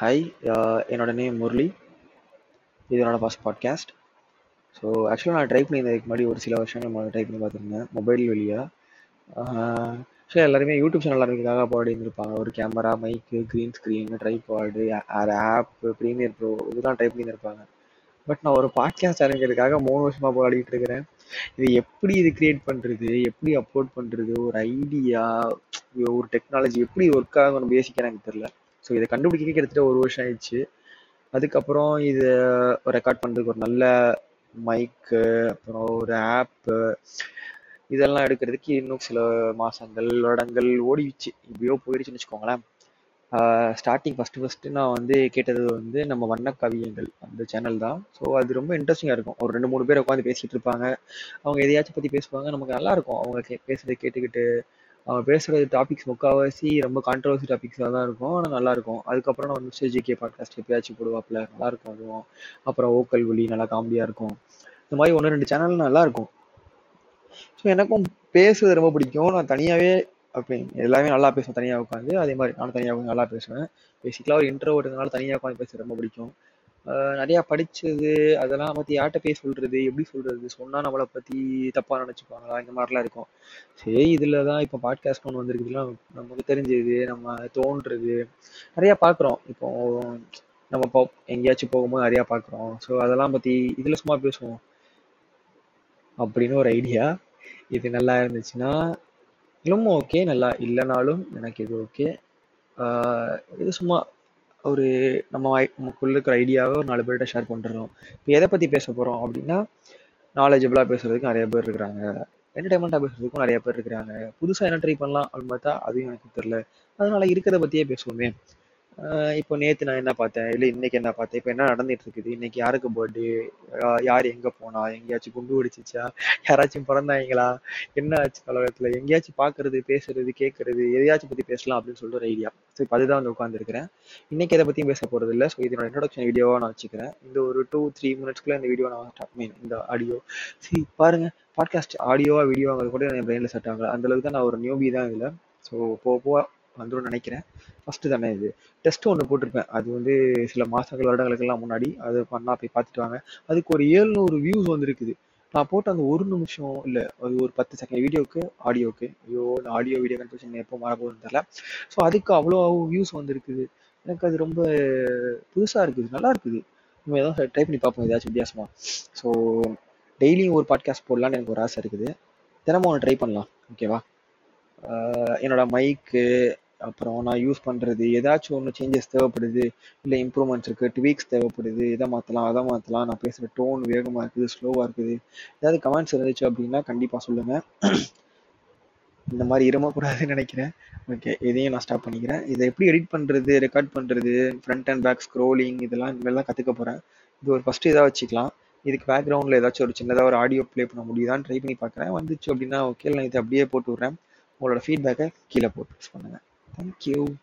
Hi uh, என்னோட name Murali. இது என்னோட ஃபஸ்ட் பாட்காஸ்ட் ஸோ ஆக்சுவலாக நான் ட்ரை பண்ணியிருந்ததுக்கு முன்னாடி ஒரு சில வருஷங்கள் முன்னாடி ட்ரை பண்ணி பார்த்துருந்தேன். மொபைல் வழியாக ஆக்சுவலாக எல்லாருமே யூடியூப் சேனல் ஆரம்பிக்கிறதுக்காக பாடிருந்துருப்பாங்க ஒரு camera mic green screen tripod app Premiere Pro இதெல்லாம் ட்ரை பண்ணியிருப்பாங்க பட் நான் ஒரு பாட்காஸ்ட் ஆரம்பிக்கிறதுக்காக மூணு வருஷமாக போராடிட்டு இருக்கிறேன். இது எப்படி இது கிரியேட் பண்ணுறது எப்படி அப்லோட் பண்ணுறது ஒரு ஐடியா ஒரு டெக்னாலஜி எப்படி ஒர்க் ஆகும் பேசிக்காக எனக்கு தெரில ஸோ இதை கண்டுபிடிக்க கிட்டத்தட்ட ஒரு வருஷம் ஆயிடுச்சு. அதுக்கப்புறம் இதை ரெக்கார்ட் பண்ணுறதுக்கு ஒரு நல்ல மைக்கு அப்புறம் ஒரு ஆப்பு இதெல்லாம் எடுக்கிறதுக்கு இன்னும் சில மாதங்கள் வருடங்கள் ஓடிடுச்சு. இப்படியோ போயிடுச்சுன்னு வச்சுக்கோங்களேன். ஸ்டார்டிங் ஃபஸ்ட்டு ஃபஸ்ட்டு நான் வந்து கேட்டது வந்து நம்ம வண்ண கவியங்கள் அந்த சேனல் தான். ஸோ அது ரொம்ப இன்ட்ரெஸ்டிங்காக இருக்கும். ஒரு ரெண்டு மூணு பேர் உட்காந்து பேசிகிட்டு இருப்பாங்க. அவங்க எதையாச்சும் பற்றி பேசுவாங்க. நமக்கு நல்லா இருக்கும். அவங்க கே பேசுறது கேட்டுக்கிட்டு அவங்க பேசுகிற டாபிக்ஸ் முக்கால்வாசி ரொம்ப கான்ட்ரவர்சி டாபிக்ஸாக தான் இருக்கும். ஆனால் நல்லாயிருக்கும் அதுக்கப்புறம் நான் மிஸ்டர் ஜிகே பாட்காஸ்ட் எப்பயாச்சும் போடுவாப்பில். நல்லாயிருக்கும் அதுவும். அப்புறம் ஓக்கல் ஒலி நல்லா காமெடியாக இருக்கும். இந்த மாதிரி ஒன்று ரெண்டு சேனல் நல்லாயிருக்கும் ஸோ எனக்கும் பேசுறது ரொம்ப பிடிக்கும். நான் தனியாகவே அப்படி எல்லாமே நல்லா பேசுவேன். தனியாக உட்காந்து அதே மாதிரி நானும் தனியாக உட்காந்து நல்லா பேசுவேன். பேசிக்கலாக ஒரு இன்ட்ரோவர்டுனால தனியாக உட்காந்து பேசுறது ரொம்ப பிடிக்கும். நிறையா படித்தது அதெல்லாம் பற்றி யார்கிட்ட போய் சொல்கிறது எப்படி சொல்கிறது சொன்னால் நம்மளை பற்றி தப்பாக நினச்சிப்பாங்களா? இந்த மாதிரிலாம் இருக்கும். சரி இதில் தான் இப்போ பாட்காஸ்ட் ஒன்று வந்திருக்குதுலாம் நமக்கு தெரிஞ்சது நம்ம தோன்றுறது நிறையா பார்க்குறோம் இப்போ நம்ம போ எங்கேயாச்சும் போகும்போது நிறையா பார்க்குறோம் ஸோ அதெல்லாம் பற்றி இதில் சும்மா பேசுவோம். அப்படின்னு ஒரு ஐடியா இது நல்லா இருந்துச்சுன்னா இன்னும் ஓகே நல்லா இல்லைனாலும் எனக்கு இது ஓகே இது சும்மா ஒரு நம்ம நமக்குள்ள இருக்கிற ஐடியாவை ஒரு நாலு பேர்கிட்ட ஷேர் பண்ணுறோம் இப்போ எதை பற்றி பேச போகிறோம் அப்படின்னா நாலேஜபிளாக பேசுகிறதுக்கு நிறைய பேர் இருக்கிறாங்க. என்டர்டைன்மெண்ட்டாக பேசுறதுக்கும் நிறைய பேர் இருக்கிறாங்க. புதுசாக என்ன ட்ரை பண்ணலாம் அப்படின்னு பார்த்தா அதுவும் எனக்கு தெரில அதனால இருக்கிறத பற்றியே பேசுவோமே. இப்போ நேற்று நான் என்ன பார்த்தேன்? இல்லை இன்னைக்கு என்ன பார்த்தேன்? இப்போ என்ன நடந்துட்டு இருக்குது இன்னைக்கு யாருக்கு பர்த்டே யார் எங்கே போனா? எங்கேயாச்சும் குண்டு வெடிச்சிச்சா? யாராச்சும் பிறந்தாங்களா? என்ன ஆச்சு கலகத்தில் எங்கேயாச்சும் பார்க்கறது பேசுறது கேட்கறது எதையாச்சும் பற்றி பேசலாம் அப்படின்னு சொல்லிட்டு ஒரு ஐடியா ஸோ இப்போ அதுதான் வந்து உட்காந்துருக்கிறேன் இன்னைக்கு எதை பற்றியும் பேச போகிறது இல்லை. ஸோ இதனோட இன்ட்ரடக்ஷன் வீடியோவாக நான் வச்சுக்கிறேன். இந்த ஒரு டூ த்ரீ மினிட்ஸ்க்குள்ள இந்த வீடியோ நான் ஸ்டார்ட் மீன் இந்த ஆடியோ சரி பாருங்க. பாட்காஸ்ட் ஆடியோவா வீடியோவாங்கிறது கூட என் பிரெயினில் செட் ஆகல. அந்த அளவுக்கு தான் நான் ஒரு நியூபி தான் இதில். ஸோ போக போக வந்துடும் நினைக்கிறேன். ஃபஸ்ட்டு தானே இது. டெஸ்ட் ஒன்று போட்டிருப்பேன். அது வந்து சில மாதங்கள் வருடங்களுக்கெல்லாம் முன்னாடி அது பண்ணால் போய் பார்த்துட்டு வாங்க. அதுக்கு ஒரு ஏழ்நூறு வியூஸ் வந்துருக்குது. நான் போட்ட அந்த ஒரு நிமிஷம் இல்லை அது ஒரு பத்து செகண்ட் வீடியோக்கு ஆடியோவுக்கு ஐயோ இந்த ஆடியோ வீடியோ கன்ஃபியூஷன் எப்போ மாறப்போகுதுன்னு தெரில ஸோ அதுக்கு அவ்வளோ வியூஸ் வந்துருக்குது. எனக்கு அது ரொம்ப புதுசாக இருக்குது. நல்லா இருக்குது. நம்ம ஏதாவது ட்ரை பண்ணி பார்ப்போம். ஏதாச்சும் வித்தியாசமாக ஸோ டெய்லியும் ஒரு பாட்காஸ்ட் போடலான்னு எனக்கு ஒரு ஆசை இருக்குது. தினமும் ஒன்று ட்ரை பண்ணலாம். ஓகேவா என்னோட மைக்கு அப்புறம் நான் யூஸ் பண்ணுறது ஏதாச்சும் ஒன்று சேஞ்சஸ் தேவைப்படுது இல்லை இம்ப்ரூவ்மெண்ட்ஸ் இருக்குது ட்வீக்ஸ் தேவைப்படுது இதை மாற்றலாம் அதை மாற்றலாம் நான் பேசுகிற டோன் வேகமாக இருக்குது ஸ்லோவாக இருக்குது. ஏதாவது கமெண்ட்ஸ் இருந்துச்சு அப்படின்னா கண்டிப்பாக சொல்லுங்கள் இந்த மாதிரி இருமக்கூடாதுன்னு நினைக்கிறேன். ஓகே இதையும் நான் ஸ்டாப் பண்ணிக்கிறேன். இதை எப்படி எடிட் பண்ணுறது ரெக்கார்ட் பண்ணுறது ஃப்ரண்ட் அண்ட் பேக் ஸ்க்ரோலிங் இதெல்லாம் இனிமேல் கற்றுக்க போகிறேன் இது ஒரு ஃபஸ்ட்டு இதாக வச்சுக்கலாம். இதுக்கு பேக்ரவுண்டில் ஏதாச்சும் ஒரு சின்னதாக ஒரு ஆடியோ ப்ளே பண்ண முடியுதான்னு ட்ரை பண்ணி பார்க்குறேன் வந்துச்சு அப்படின்னா ஓகே நான் இதை அப்படியே போட்டு விட்றேன். உங்களோட ஃபீட்பேக்கை கீழே போட்டு ப்ரெஸ் பண்ணுங்கள் Thank you.